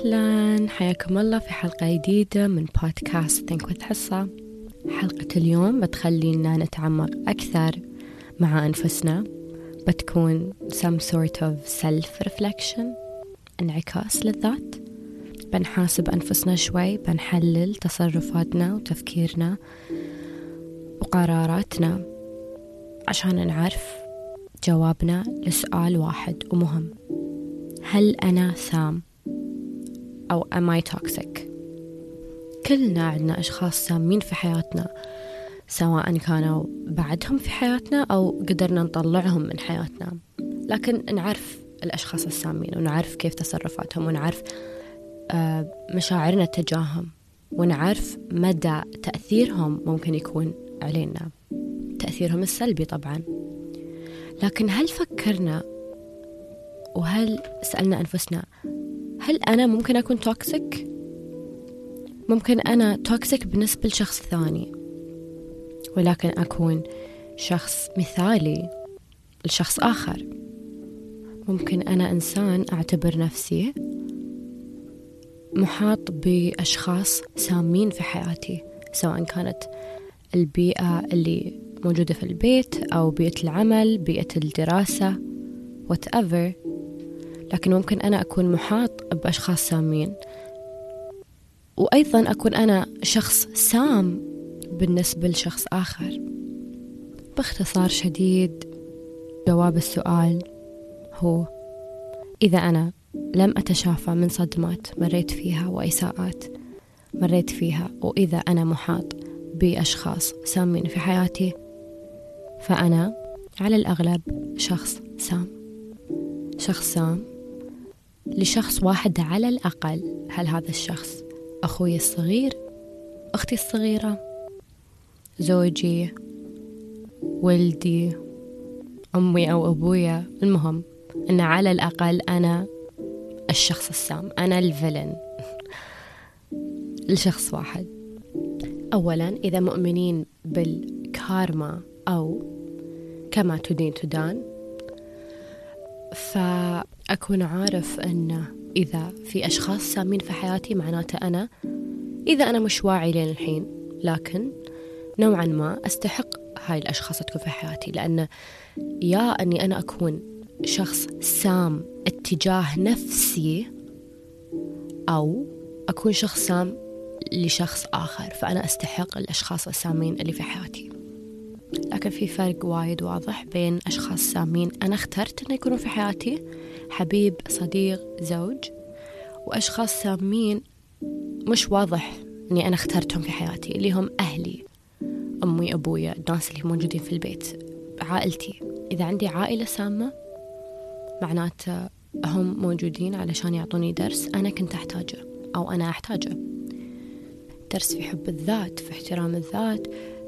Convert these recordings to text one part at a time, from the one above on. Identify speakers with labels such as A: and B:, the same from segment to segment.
A: أهلا. حياكم الله في حلقة جديدة من بودكاست Think with حصة حلقة اليوم بتخلينا نتعمق أكثر مع أنفسنا. بتكون some sort of self reflection انعكاس للذات. بنحاسب أنفسنا شوي. بنحلل تصرفاتنا وتفكيرنا وقراراتنا عشان نعرف جوابنا لسؤال واحد ومهم. هل أنا سام؟ أو am I toxic? كلنا عندنا أشخاص سامين في حياتنا سواء كانوا بعدهم في حياتنا أو قدرنا نطلعهم من حياتنا. لكن نعرف الأشخاص السامين ونعرف كيف تصرفاتهم ونعرف آه، مشاعرنا تجاههم ونعرف مدى تأثيرهم ممكن يكون علينا. تأثيرهم السلبي طبعا. لكن هل فكرنا وهل سألنا أنفسنا هل أنا ممكن أكون toxic؟ ممكن أنا toxic بالنسبة لشخص ثاني ولكن أكون شخص مثالي لشخص آخر ممكن أنا إنسان أعتبر نفسي محاط بأشخاص سامين في حياتي سواء كانت البيئة اللي موجودة في البيت أو بيئة العمل بيئة الدراسة whatever لكن ممكن أنا أكون محاط بأشخاص سامين. وأيضا أكون أنا شخص سام بالنسبة لشخص آخر. باختصار شديد جواب السؤال هو إذا أنا لم أتشافى من صدمات مريت فيها وإساءات مريت فيها وإذا أنا محاط بأشخاص سامين في حياتي فأنا على الأغلب شخص سام. شخص سام. لشخص واحد على الأقل. هل هذا الشخص أخوي الصغير؟ أختي الصغيرة؟ زوجي؟ ولدي؟ أمي أو أبويا؟ المهم أن على الأقل أنا الشخص السام أنا الفيلن. لشخص واحد. أولا إذا مؤمنين بالكارما أو كما تدين تدان فأكون عارف أن إذا في أشخاص سامين في حياتي معناته أنا إذا أنا مش واعي لين الحين. لكن نوعا ما أستحق هاي الأشخاص تكون في حياتي لأن يا أني أنا أكون شخص سام اتجاه نفسي أو أكون شخص سام لشخص آخر. فأنا أستحق الأشخاص السامين اللي في حياتي. لكن في فرق وايد واضح بين أشخاص سامين أنا اخترت أن يكونوا في حياتي حبيب صديق زوج وأشخاص سامين مش واضح أني أنا اخترتهم في حياتي اللي هم أهلي أمي أبويا الناس اللي موجودين في البيت عائلتي. إذا عندي عائلة سامة معناته هم موجودين علشان يعطوني درس أنا كنت أحتاجه أو أنا أحتاجه. درس في حب الذات في احترام الذات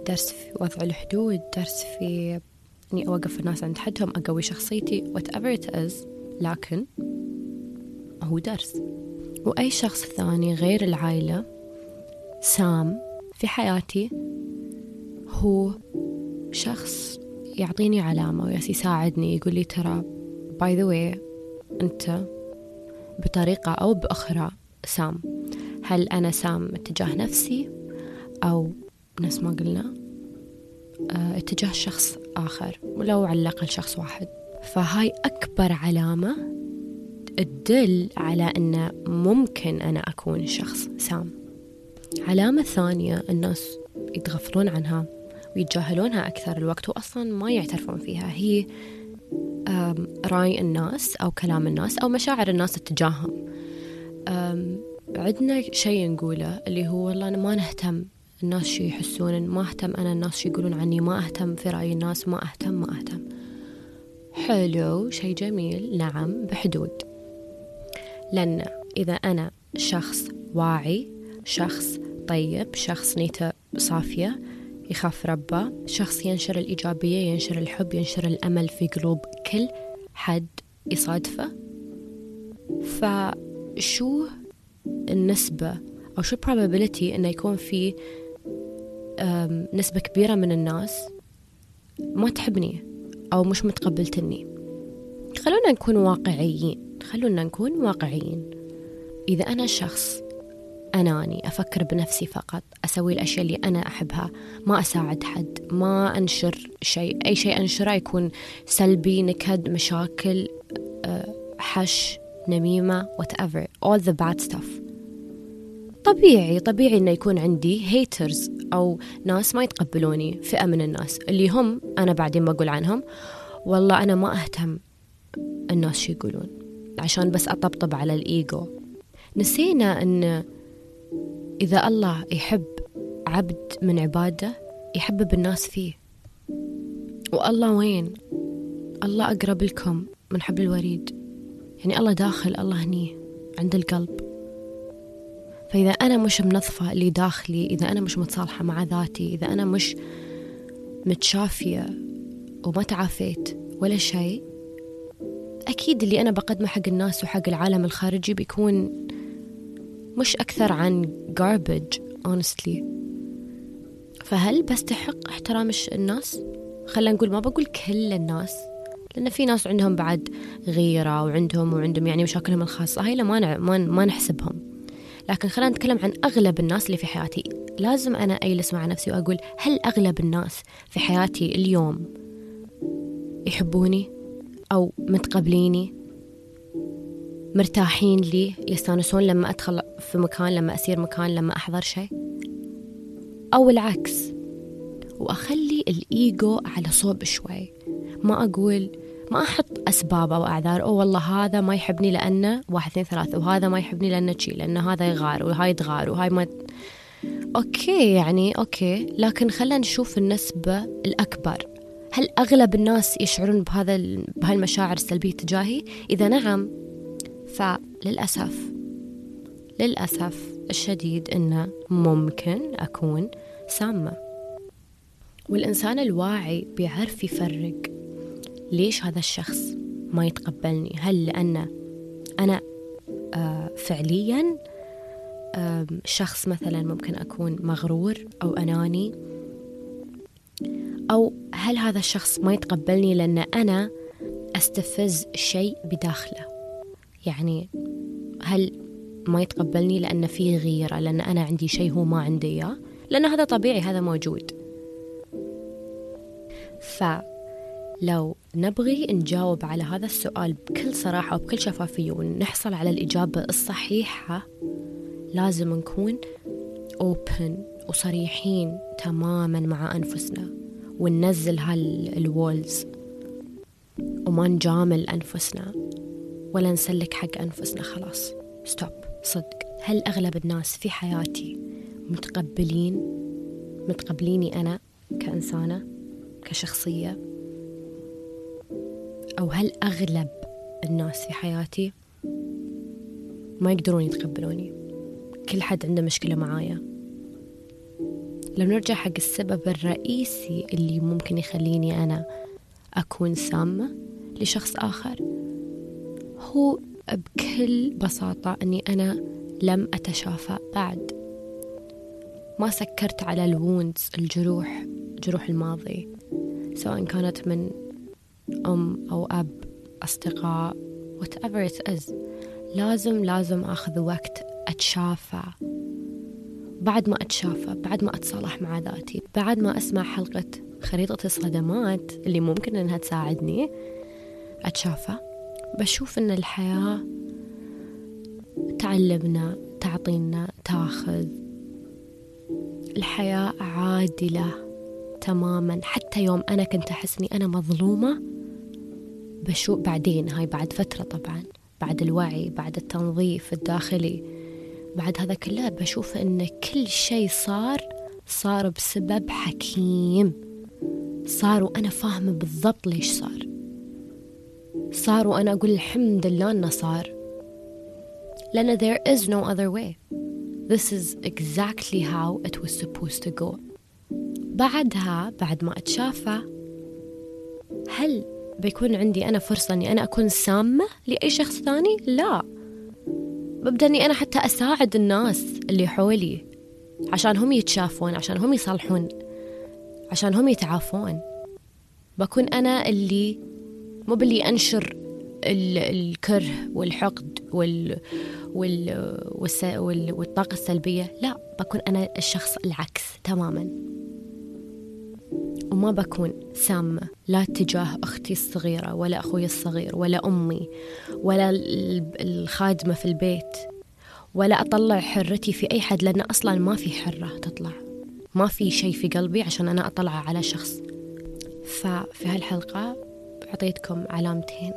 A: درس في وضع الحدود درس في أني أوقف الناس عند حدهم أقوي شخصيتي whatever it is. لكن هو درس. وأي شخص ثاني غير العائلة سام في حياتي هو شخص يعطيني علامة ويأس يساعدني يقول لي ترى by the way أنت بطريقة أو بأخرى سام. هل أنا سام اتجاه نفسي أو نفس ما قلنا آه اتجاه شخص آخر ولو على الأقل شخص واحد. فهاي أكبر علامة تدل على أن ممكن أنا أكون شخص سام. علامة ثانية الناس يتغفلون عنها ويتجاهلونها أكثر الوقت وأصلا ما يعترفون فيها. هي رأي الناس أو كلام الناس أو مشاعر الناس تجاههم. عندنا شيء نقوله اللي هو والله أنا ما نهتم الناس شو يحسون ما أهتم أنا الناس شو يقولون عني؟ ما أهتم في رأي الناس ما أهتم ما أهتم. حلو شيء جميل. نعم بحدود. لأن إذا أنا شخص واعي شخص طيب شخص نيتة صافية يخاف ربه شخص ينشر الإيجابية ينشر الحب ينشر الأمل في قلوب كل حد يصادفه فشو النسبة أو شو probability إنه يكون في نسبة كبيرة من الناس ما تحبني أو مش متقبلتني خلونا نكون واقعيين. خلونا نكون واقعيين. إذا أنا شخص أناني أفكر بنفسي فقط أسوي الأشياء اللي أنا أحبها ما أساعد حد ما أنشر شيء أي شيء أنشره يكون سلبي نكد مشاكل آه، حش نميمة whatever all the bad stuff. طبيعي طبيعي إنه يكون عندي هيترز أو ناس ما يتقبلوني فئة من الناس. اللي هم أنا بعدين بقول عنهم والله أنا ما أهتم الناس شو يقولون عشان بس أطبطب على الإيجو. نسينا إن إذا الله يحب عبد من عباده يحبب الناس فيه. والله وين؟ الله أقرب لكم من حبل الوريد. يعني الله داخل الله هني عند القلب. فإذا أنا مش منظفة اللي داخلي إذا أنا مش متصالحة مع ذاتي إذا أنا مش متشافية وما تعافيت ولا شيء أكيد اللي أنا بقدمه حق الناس وحق العالم الخارجي بيكون مش أكثر عن garbage honestly. فهل بستحق احترام الناس؟ خلينا نقول ما بقول كل الناس لأن في ناس عندهم بعد غيرة وعندهم وعندهم يعني مشاكلهم الخاصة. هاي ما ما ما نحسبهم. لكن خلينا نتكلم عن أغلب الناس اللي في حياتي. لازم أنا أجلس مع نفسي وأقول هل أغلب الناس في حياتي اليوم يحبوني أو متقبليني؟ مرتاحين لي؟ يستانسون لما أدخل في مكان لما أسير مكان لما أحضر شيء؟ أو العكس. وأخلي الإيجو على صوب شوي. ما أقول ما أحط أسباب أو أعذار. أو والله هذا ما يحبني لأنه واحد اثنين ثلاثة وهذا ما يحبني لأنه شي لأنه هذا يغار وهاي تغار وهاي ما okay يعني okay. لكن خلينا نشوف النسبة الأكبر. هل أغلب الناس يشعرون بهذا بهالمشاعر السلبية تجاهي؟ إذا نعم. فللأسف للأسف الشديد أنه ممكن أكون سامة. والإنسان الواعي بيعرف يفرق. ليش هذا الشخص ما يتقبلني؟ هل لأنه أنا آه فعليا شخص مثلا ممكن أكون مغرور أو أناني؟ أو هل هذا الشخص ما يتقبلني لأن أنا أستفز شيء بداخله؟ يعني هل ما يتقبلني لأن في غيرة لأن أنا عندي شيء هو ما عندي إياه؟ لأن هذا طبيعي هذا موجود. فلو نبغي نجاوب على هذا السؤال بكل صراحة وبكل شفافية ونحصل على الإجابة الصحيحة لازم نكون open وصريحين تماما مع أنفسنا وننزل هال walls وما نجامل أنفسنا ولا نسلك حق أنفسنا خلاص. stop صدق. هل أغلب الناس في حياتي متقبلين؟ متقبليني أنا كإنسانة كشخصية؟ أو هل أغلب الناس في حياتي ما يقدرون يتقبلوني؟ كل حد عنده مشكلة معايا. لو نرجع حق السبب الرئيسي اللي ممكن يخليني أنا أكون سامة لشخص آخر هو بكل بساطة أني أنا لم أتشافى بعد. ما سكرت على الوونز الجروح جروح الماضي سواء كانت من أم أو أب أصدقاء whatever it is لازم لازم أخذ وقت أتشافى. بعد ما أتشافى بعد ما أتصالح مع ذاتي بعد ما أسمع حلقة خريطة الصدمات اللي ممكن أنها تساعدني أتشافى بشوف إن الحياة تعلمنا تعطينا تاخذ. الحياة عادلة تماما. حتى يوم أنا كنت أحس أني أنا مظلومة بشوف بعدين؟ هاي بعد فترة طبعا بعد الوعي بعد التنظيف الداخلي. بعد هذا كله بشوف أن كل شيء صار صار بسبب حكيم. صار وأنا فاهمة بالضبط ليش صار. صار وأنا أقول الحمد لله أنه صار. لأن there is no other way. This is exactly how it was supposed to go. بعدها بعد ما أتشافى هل بيكون عندي أنا فرصة أني أنا أكون سامة لأي شخص ثاني؟ لا. ببدأ أني أنا حتى أساعد الناس اللي حولي. عشان هم يتشافون عشان هم يصلحون عشان هم يتعافون. بكون أنا اللي مو باللي أنشر الكره والحقد وال وال والطاقة السلبية. لا بكون أنا الشخص العكس تماما. وما بكون سامة لا تجاه أختي الصغيرة ولا أخوي الصغير ولا أمي ولا الخادمة في البيت ولا أطلع حرتي في أي حد لأن أصلا ما في حرة تطلع. ما في شيء في قلبي عشان أنا أطلع على شخص. ففي هالحلقة أعطيتكم علامتين.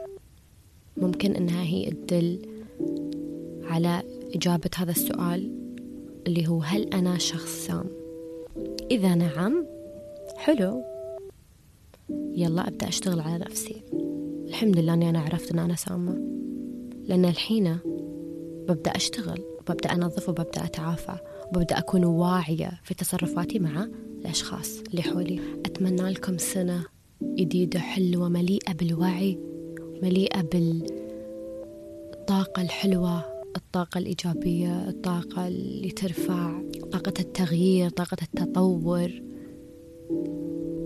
A: ممكن إنها هي تدل على إجابة هذا السؤال اللي هو هل أنا شخص سام؟ إذا نعم حلو. يلا أبدأ أشتغل على نفسي. الحمد لله أني أنا عرفت أن أنا سامة. لأن الحين ببدأ أشتغل وببدأ أنظف وببدأ أتعافى وببدأ أكون واعية في تصرفاتي مع الأشخاص اللي حولي. أتمنى لكم سنة جديدة حلوة مليئة بالوعي مليئة بالطاقة الحلوة الطاقة الإيجابية الطاقة اللي ترفع طاقة التغيير طاقة التطور.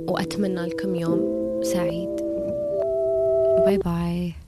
A: وأتمنى لكم يوم سعيد. باي باي